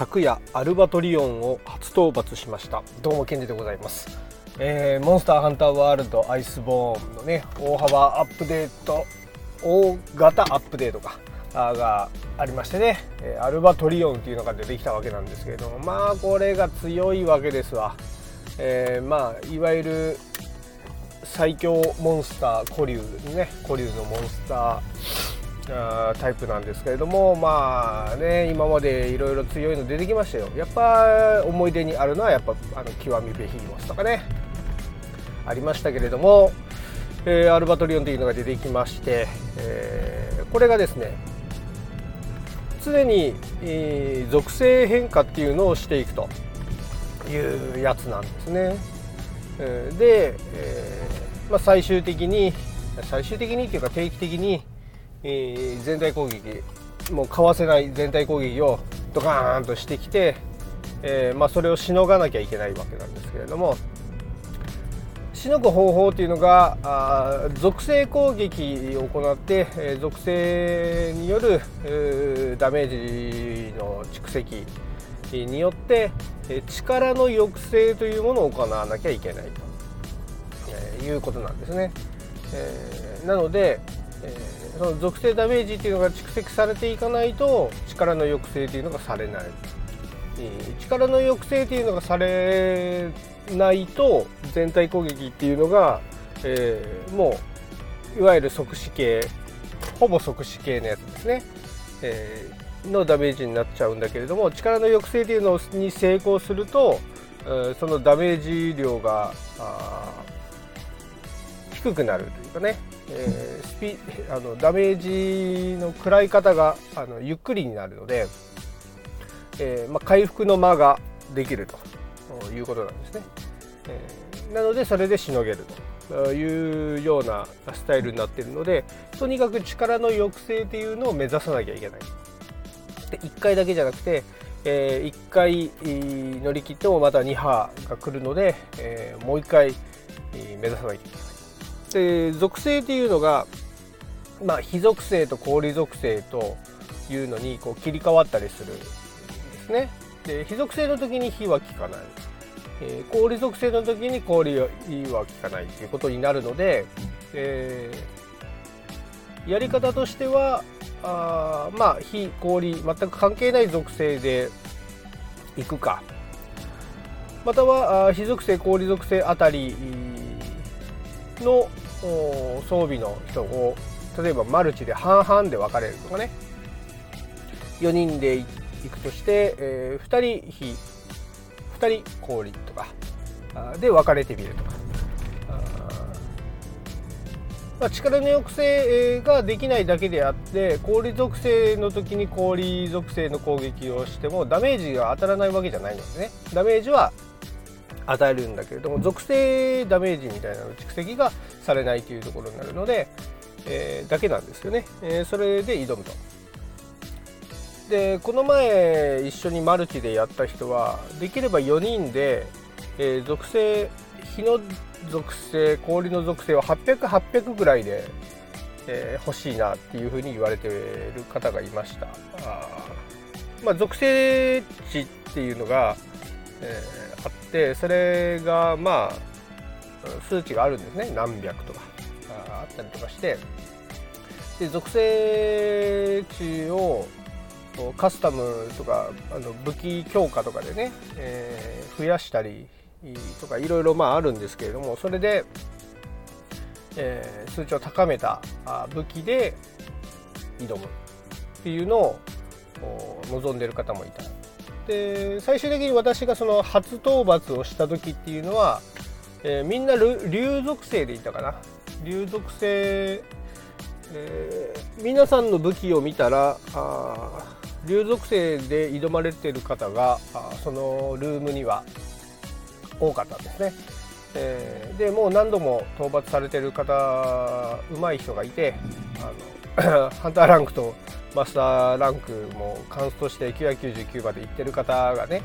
昨夜アルバトリオンを初討伐しました。どうもケンジでございます、えーモンスターハンターワールドアイスボーンのね大幅アップデート大型アップデートかがありましてね。えアルバトリオンっていうのが出てきたわけなんですけれどもまあこれが強いわけですわ、えーまあいわゆる最強モンスター古竜ね古竜のモンスタータイプなんですけれどもまあね今までいろいろ強いの出てきましたよやっぱ思い出にあるのはやっぱあの極みベヒーモスとかねありましたけれども、えーアルバトリオンというのが出てきまして、えーこれがですね常に、えー属性変化っていうのをしていくというやつなんですね。えーで、えーまあ、最終的に最終的にっていうか定期的に、えー全体攻撃。もうかわせない全体攻撃をドカーンとしてきて、えーまあ、それをしのがなきゃいけないわけなんですけれども。しのぐ方法っていうのがあ属性攻撃を行って、えー属性によるダメージの蓄積によってえ力の抑制というものを行わなきゃいけないと、えいうことなんですね。えなので、えーその属性ダメージっていうのが蓄積されていかないと力の抑制とい。うのがされない。力の抑制っていうのがされないと全体攻撃っていうのが、えーもういわゆる即死系ほぼ即死系のやつですね、えーのダメージになっちゃうんだけれども力の抑制っていうのに成功すると、えーそのダメージ量が低くなるというかね、えースピあのダメージの食らい方があのゆっくりになるので、えーまあ、回復の間ができるということなんですね。えーなのでそれでしのげるというようなスタイルになっているのでとにかく力の抑制っていうのを目指さなきゃいけない。で1回だけじゃなくて、え1回乗り切ってもまた2波が来るので、えもう1回目指さなきゃいけない。で属性っていうのが、まあ、非属性と氷属性というのにこう切り替わったりするんですね。で非属性の時に火は効かない、えー氷属性の時に氷は効かないということになるので、えーやり方としてはあまあ火氷全く関係ない属性でいくかまたはあー非属性氷属性あたりの装備の人を例えばマルチで半々で分かれるとかね。4人でいくとして、え2人火2人氷とかで分かれてみるとか。まあ、力の抑制ができないだけであって氷属性の時に氷属性の攻撃をしてもダメージが当たらないわけじゃないのでね。ダメージは与えるんだけれども属性ダメージみたいなの蓄積がされないというところになるので、えーだけなんですよね、えーそれで挑むと。でこの前一緒にマルチでやった人はできれば4人で、えー属性火の属性氷の属性は800800ぐらいで、えー欲しいなっていうふうに言われている方がいました。あー。まあ属性値っていうのが、えーあってそれがまあ数値があるんですね。何百とか。あったりとかして。で属性値をカスタムとかあの武器強化とかでね、えー増やしたりとかいろいろまああるんですけれどもそれで、えー数値を高めた武器で挑むっていうのを望んでる方もいた。で最終的に私がその初討伐をした時っていうのは、えーみんなル竜属性でいたかな竜属性、えー皆さんの武器を見たらあ竜属性で挑まれてる方がそのルームには多かったんですね。えーでもう何度も討伐されてる方上手い人がいてあの ハンターランクとマスターランクもカンストして999まで行ってる方がね、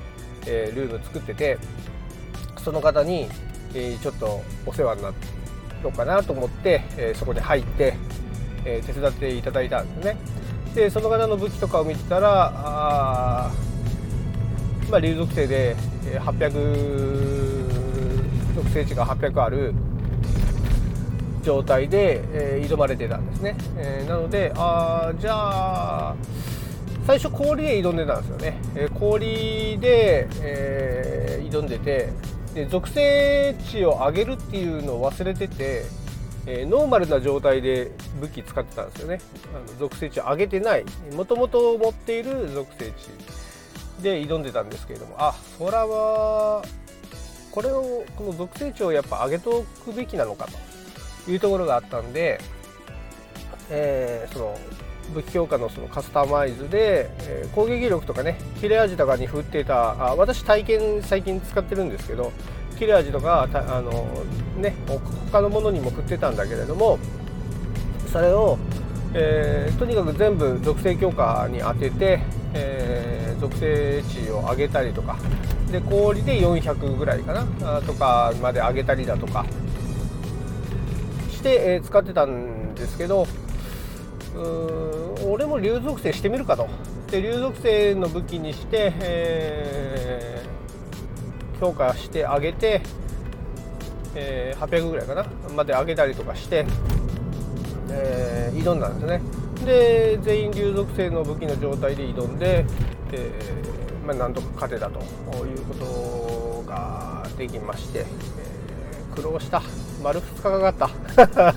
えールーム作っててその方に、えーちょっとお世話になろうかなと思って、えーそこに入って、え手伝っていただいたんですね。でその方の武器とかを見てたらあまあ、流属性で800属性値が800ある状態で、えー、挑まれてたんですね、えー、なのであじゃあ最初氷で挑んでたんですよね、え、氷で、え、挑んでてで属性値を上げるっていうのを忘れてて、え、ノーマルな状態で武器使ってたんですよね。あの属性値を上げてない。もともと持っている属性値で挑んでたんですけれども。あそらはこれをこの属性値をやっぱ上げておくべきなのかと。いうところがあったんで、えー、その武器強化のそのカスタマイズで、え、攻撃力とかね切れ味とかに振ってたあ私体験最近使ってるんですけど切れ味とかあの、ね、他のものにも振ってたんだけれどもそれを、えー、とにかく全部属性強化に当てて、えー、属性値を上げたりとかで氷で400ぐらいかなとかまで上げたりだとか、え、使ってたんですけど俺も竜属性してみるかと。で竜属性の武器にして、えー、強化してあげて、えー、800ぐらいかな。まで上げたりとかして、えー、挑んだんですね。で全員竜属性の武器の状態で挑んで、えーまあ、なんとか勝てたということができまして、え、苦労した。丸2日かかった。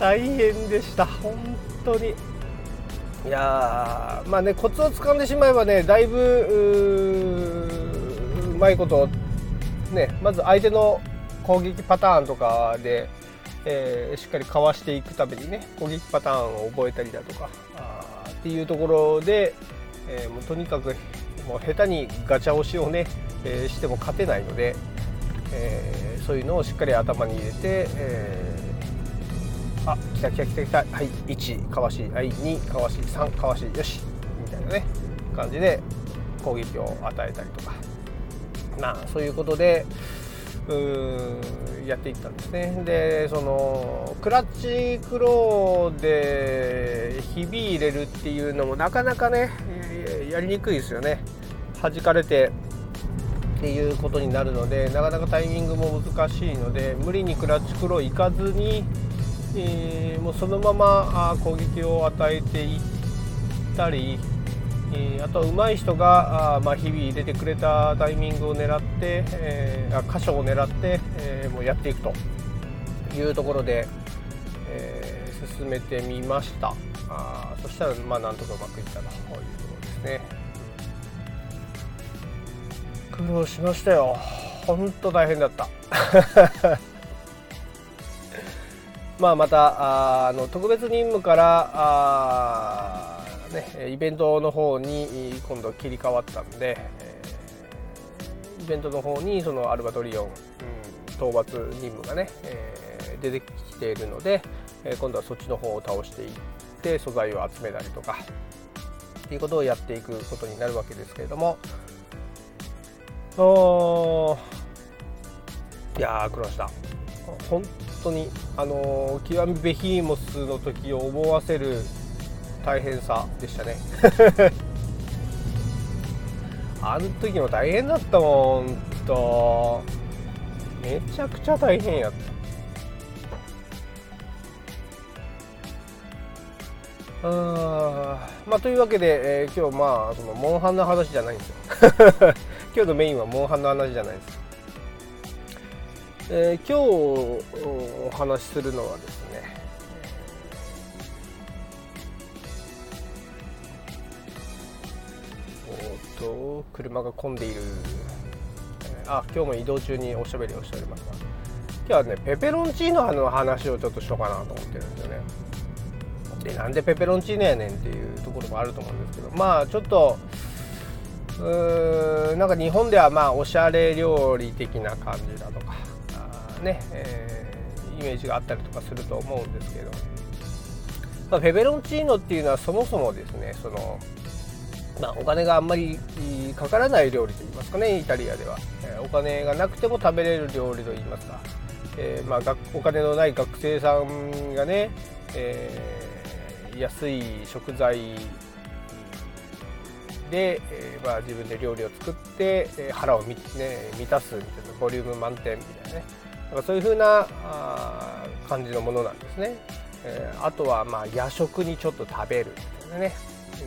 大変でした。本当に。いやまあねコツをつかんでしまえばねだいぶうまいことねまず相手の攻撃パターンとかで、えー、しっかりかわしていくためにね攻撃パターンを覚えたりだとかあっていうところで、えー、もうとにかくもう下手にガチャ押しをね、えー、しても勝てないので、えそういうのをしっかり頭に入れて、えあ来た来た来た来たはい1かわしはい2かわし3かわしよしみたいなね感じで攻撃を与えたりとか。まあそういうことでうーやっていったんですね。でそのクラッチクローでひび入れるっていうのもなかなかねやりにくいですよね。弾かれてっていうことになるのでなかなかタイミングも難しいので無理にクラッチクロー行かずにえー、もうそのままあ攻撃を与えていったり、えー、あとは上手い人があ、まあ、日々入れてくれたタイミングを狙って、えー、箇所を狙って、えー、もうやっていくというところで、え、進めてみました。あそしたらまあなんとかうまくいったなというところですね。苦労しましたよ。本当大変だった。まあ、またあの特別任務からあ、ね、イベントの方に今度切り替わったんで、え、イベントの方にそのアルバトリオン、うん、討伐任務がね、えー、出てきているので、えー、今度はそっちの方を倒していって素材を集めたりとかっていうことをやっていくことになるわけですけれどもいやー苦労した本当にあの極みベヒーモスの時を思わせる大変さでしたね。あの時も大変だったもんと。めちゃくちゃ大変やった。あまあというわけで、えー、今日まあそのモンハンの話じゃないんですよ。今日のメインはモンハンの話じゃないです。えー、今日お話しするのはですねおっと車が混んでいるあ今日も移動中におしゃべりをしておりますが今日はねペペロンチーノの話をちょっとしようかなと思ってるんですよねでなんでペペロンチーノやねんっていうところもあると思うんですけどまあちょっとうーなんか日本ではまあおしゃれ料理的な感じだとかね、えー、イメージがあったりとかすると思うんですけど、まあ、ペペロンチーノっていうのはそもそもですねその、まあ、お金があんまりかからない料理といいますかねイタリアでは、えー、お金がなくても食べれる料理といいますか、えー、まあ、お金のない学生さんがね、え、安い食材で、えー、まあ、自分で料理を作って、え腹を満,、ね、満たすみたいなボリューム満点みたいなね。なんかそういう風なあ感じのものなんですね、えー、あとはまあ夜食にちょっと食べるみたいなね。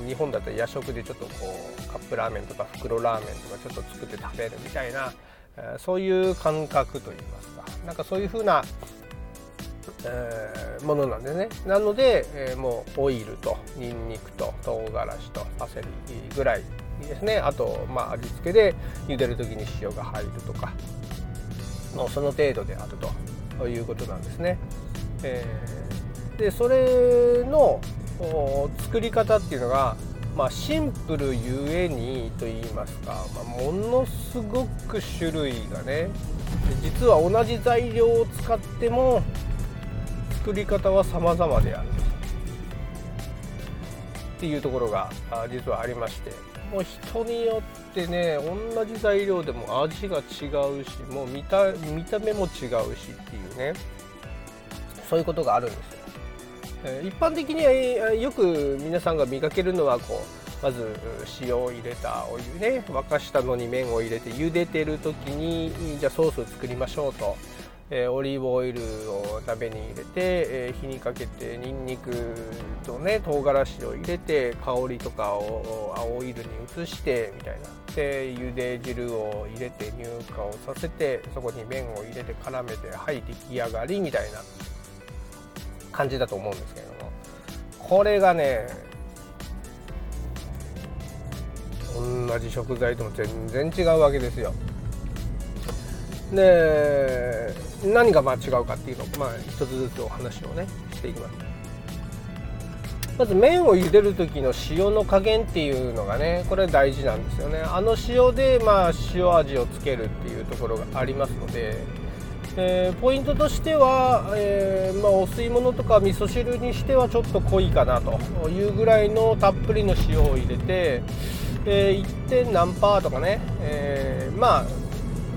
日本だったら夜食でちょっとこうカップラーメンとか袋ラーメンとかちょっと作って食べるみたいな、え、そういう感覚といいますか。なんかそういう風なえー、ものなんでね。なので、えー、もうオイルとニンニクと唐辛子とパセリぐらいですね。あと、まあ、味付けで茹でる時に塩が入るとか。もうその程度であるということなんですね。えー、でそれの作り方っていうのが、まあ、シンプルゆえにと言いますか、まあ、ものすごく種類がね実は同じ材料を使っても作り方は様々であるっていうところが実はありましてもう人によってね同じ材料でも味が違うしもう見た見た目も違うしっていうねそういうことがあるんですよ。え一般的にはよく皆さんが見かけるのはこうまず塩を入れたお湯ね沸かしたのに麺を入れて茹でてる時にじゃあソースを作りましょうと。えー、オリーブオイルを鍋に入れて、えー、火にかけてにんにくとね唐辛子を入れて香りとかをオイルに移してみたいなで茹で汁を入れて乳化をさせてそこに麺を入れて絡めてはい出来上がりみたいな感じだと思うんですけれどもこれがね同じ食材とも全然違うわけですよ。で何がまあ違うかっていうのを、まあ、一つずつお話をねしていきますまず麺を茹でる時の塩の加減っていうのがねこれ大事なんですよねあの塩でまあ塩味をつけるっていうところがありますので、えー、ポイントとしては、えー、まあ、お吸い物とか味噌汁にしてはちょっと濃いかなというぐらいのたっぷりの塩を入れて、えー、1. 点何パーとかね、えまあ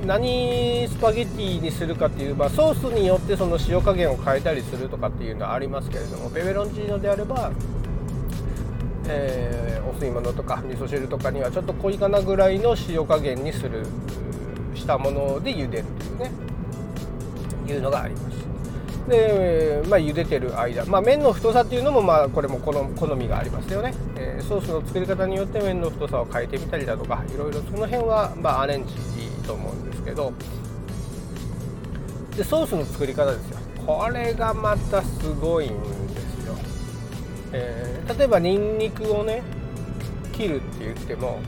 何スパゲッティにするかっていう、まあ、ソースによってその塩加減を変えたりするとかっていうのはありますけれどもペペロンチーノであれば、えー、お吸い物とか味噌汁とかにはちょっと濃いかなぐらいの塩加減にするしたもので茹でるというねいうのがあります。で、まあ、茹でてる間、まあ、麺の太さっていうのもまあこれも好みがありますよね、えー、ソースの作り方によって麺の太さを変えてみたりだとかいろいろその辺はまあアレンジと思うんですけどでソースの作り方ですよ。これがまたすごいんですよ、えー、例えばにんにくをね切るって言っても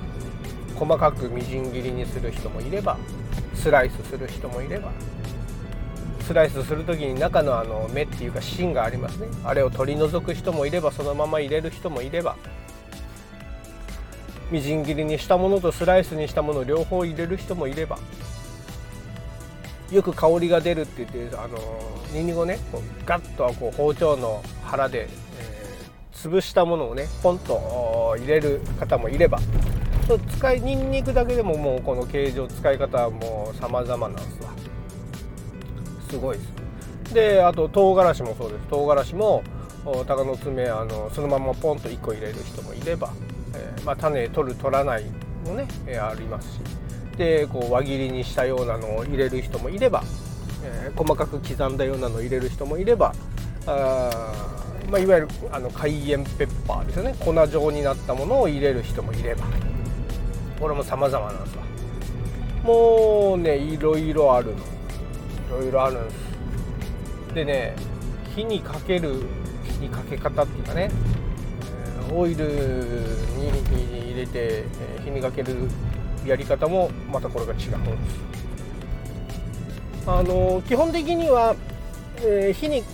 細かくみじん切りにする人もいればスライスする人もいればスライスする時に中のあの芽っていうか芯がありますね。あれを取り除く人もいればそのまま入れる人もいればみじん切りにしたものとスライスにしたもの両方入れる人もいればよく香りが出るって言ってあのにんにくをねこうガッとこう包丁の腹で、えー、潰したものをねポンと入れる方もいれば使いにんにくだけでももうこの形状使い方はもう様々なんですわ。すごいですであと唐辛子もそうです。唐辛子も鷹の爪あのそのままポンと1個入れる人もいればえー、まあ、種取る取らないもね、えー、ありますし。でこう輪切りにしたようなのを入れる人もいれば、えー、細かく刻んだようなのを入れる人もいればあ、まあ、いわゆるあのカイエンペッパーですよね。粉状になったものを入れる人もいれば。これも様々なんですわ。もうねいろいろあるの。いろいろあるんです。でね火にかける火にかけ方っていうかねオイルに入れて火にかけるやり方もまたこれが違うんですあの基本的には、えー、火に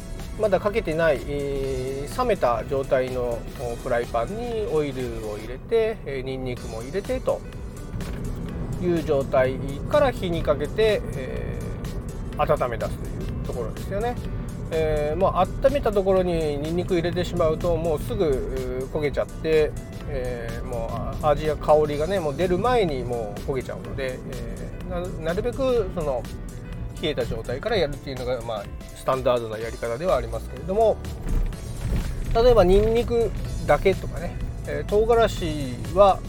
まだかけてない、えー、冷めた状態のフライパンにオイルを入れて、えー、ニンニクも入れてという状態から火にかけて、えー、温め出すというところですよね。えー、もう温めたところにニンニク入れてしまうともうすぐ焦げちゃって、えー、もう味や香りがねもう出る前にもう焦げちゃうので、えー、なるべくその冷えた状態からやるっていうのが、まあ、スタンダードなやり方ではありますけれども例えばニンニクだけとかね、えー、唐辛子は、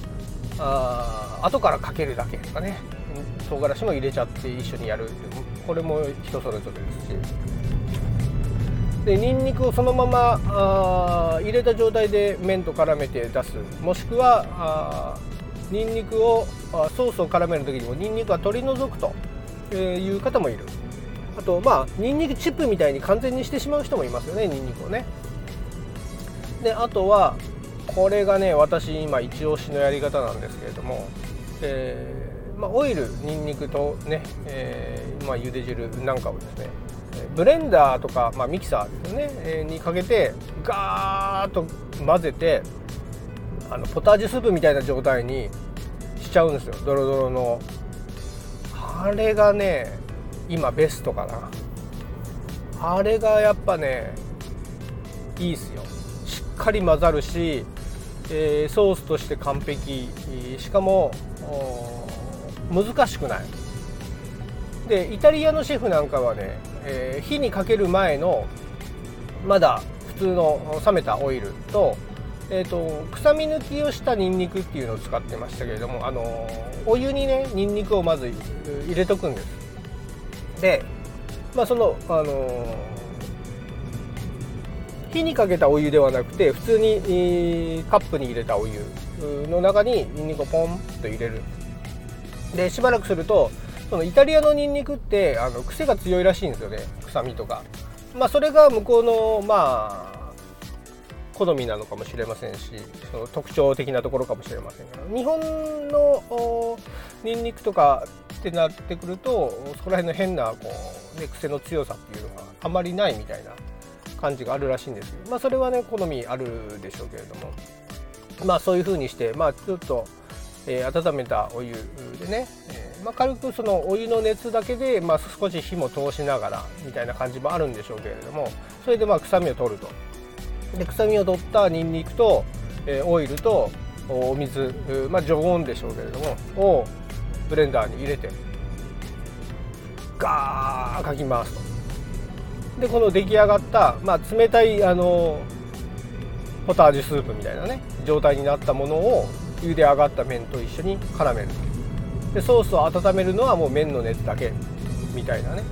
あ後からかけるだけとかね唐辛子も入れちゃって一緒にやる。これも人それぞれですし。でニンニクをそのままあ入れた状態で麺と絡めて出す。もしくはあニンニクをソースを絡める時にもニンニクは取り除くという方もいる。あとまあニンニクチップみたいに完全にしてしまう人もいますよねニンニクをね。であとはこれがね私今一押しのやり方なんですけれども、えー、まあ、オイルにんにくとね、えー、まあ、茹で汁なんかをですねブレンダーとか、まあ、ミキサーですね、えー、にかけてガーッと混ぜてあのポタージュスープみたいな状態にしちゃうんですよ。ドロドロの。あれがね今ベストかな。あれがやっぱねいいっすよ。しっかり混ざるし、えー、ソースとして完璧。しかも難しくない。でイタリアのシェフなんかはね、えー、火にかける前のまだ普通の冷めたオイルと,、えーと、臭み抜きをしたニンニクっていうのを使ってましたけれども、あのお湯にねニンニクをまず入れとくんです。で、まあ、その、あの火にかけたお湯ではなくて普通にカップに入れたお湯の中にニンニクをポンと入れる。でしばらくするとそのイタリアのニンニクってあの癖が強いらしいんですよね。臭みとか。まあそれが向こうのまあ好みなのかもしれませんしその特徴的なところかもしれませんが。日本のニンニクとかってなってくるとそこら辺の変なこう、ね、癖の強さっていうのがあまりないみたいな感じがあるらしいんですけどまあそれはね好みあるでしょうけれども。まあそういう風にしてまあちょっと、えー、温めたお湯でね、え、まあ、軽くそのお湯の熱だけで、まあ、少し火も通しながらみたいな感じもあるんでしょうけれどもそれでまあ臭みを取ると。で臭みを取ったニンニクと、えー、オイルとお水、まあ、常温でしょうけれどもをブレンダーに入れてガーかき回すと。でこの出来上がった、まあ、冷たいあのポタージュスープみたいなね状態になったものを茹で上がった麺と一緒に絡めると。でソースを温めるのはもう麺の熱だけみたいなね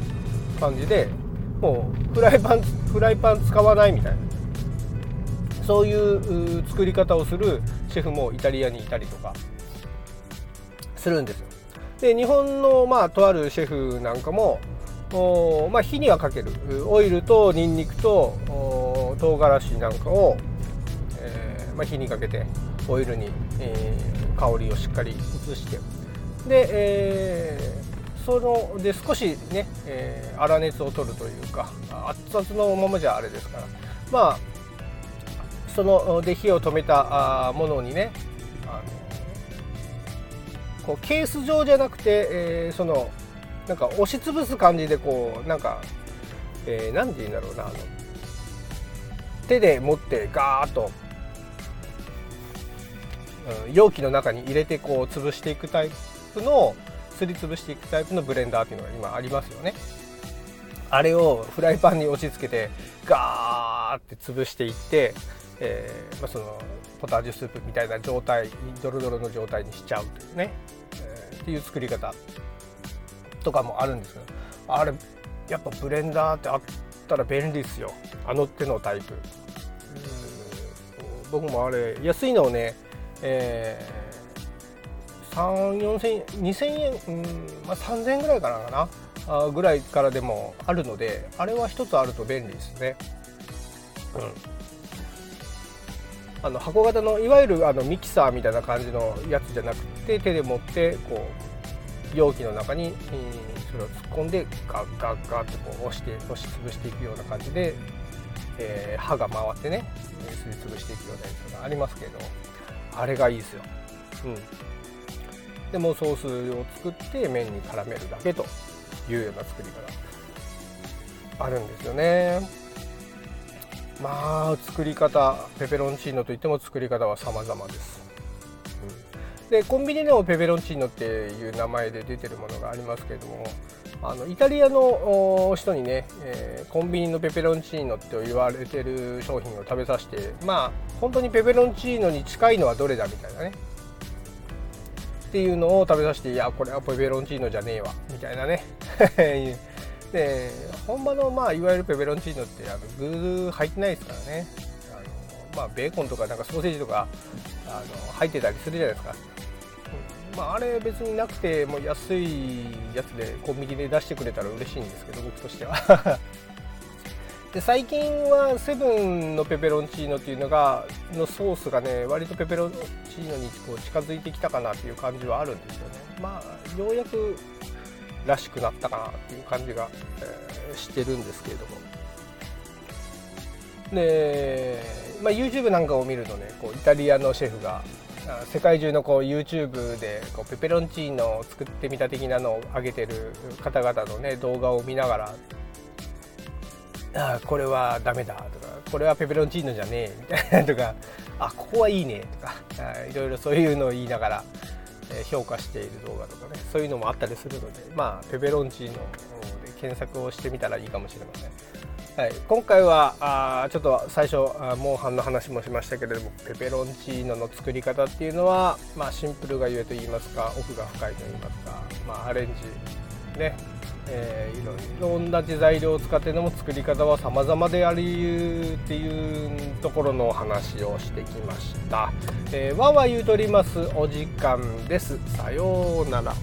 感じでもうフライパンフライパン使わないみたいな。そういう作り方をするシェフもイタリアにいたりとかするんですよ。で日本のまあとあるシェフなんかもお、まあ、火にはかける。オイルとニンニクと唐辛子なんかを、えーまあ、火にかけてオイルに、えー、香りをしっかり移してで、えー、そので少しね、えー、粗熱を取るというか熱々のままじゃあれですから。まあそので火を止めたものにねあのこうケース状じゃなくて、えー、そのなんか押しつぶす感じでこうなんか、えー、なんて言うんだろうなあの手で持ってガーッと、うん、容器の中に入れてこう潰していくタイプのすりつぶしていくタイプのブレンダーっていうのが今ありますよね。あれをフライパンに押し付けてガーって潰していって、えーまあ、そのポタージュスープみたいな状態ドロドロの状態にしちゃうというね、えー、っていう作り方とかもあるんですけどあれやっぱブレンダーってあったら便利ですよ。あの手のタイプ。僕もあれ安いのをね、え3 4 0 0 0円2000円、うんまあ、3000円ぐらいからかなあぐらいからでもあるのであれは一つあると便利ですね。うんあの箱型のいわゆるあのミキサーみたいな感じのやつじゃなくて手で持ってこう容器の中に、それを突っ込んでガッガッガッってこう押して押し潰していくような感じで、えー、刃が回ってねすり潰していくようなやつがありますけどあれがいいですよ。うん、でもソースを作って麺に絡めるだけというような作り方あるんですよね。まあ作り方ペペロンチーノといっても作り方は様々です。でコンビニでもペペロンチーノっていう名前で出てるものがありますけれどもあのイタリアの人にね、えー、コンビニのペペロンチーノって言われてる商品を食べさせてまあ本当にペペロンチーノに近いのはどれだみたいなねっていうのを食べさせていやこれはペペロンチーノじゃねえわみたいなね。で本場のまあいわゆるペペロンチーノってあの具入ってないですからね。あの、まあ、ベーコンとかなんかソーセージとかあの入ってたりするじゃないですか、うんまあ、あれ別になくてもう安いやつでコンビニで出してくれたら嬉しいんですけど僕としては。で最近はセブンのペペロンチーノっていうのがのソースがね割とペペロンチーノにこう近づいてきたかなっていう感じはあるんですよね。まあようやくらしくなったかなっていう感じが、えー、してるんですけれども。で、まあ、YouTube なんかを見るとねこうイタリアのシェフが世界中のこう YouTube でこうペペロンチーノを作ってみた的なのを上げてる方々のね動画を見ながらあこれはダメだとかこれはペペロンチーノじゃねえみたいなとかあここはいいねとかいろいろそういうのを言いながら評価している動画とかねそういうのもあったりするのでまあペペロンチーノで検索をしてみたらいいかもしれません。はい、今回はあちょっと最初モンハンの話もしましたけれどもペペロンチーノの作り方っていうのは、まあ、シンプルがゆえと言いますか奥が深いと言いますか、まあ、アレンジねえー、いろいろ同じ材料を使ってでも作り方は様々であるっていうところの話をしてきました。えー、わわ言うとりますお時間です。さようなら。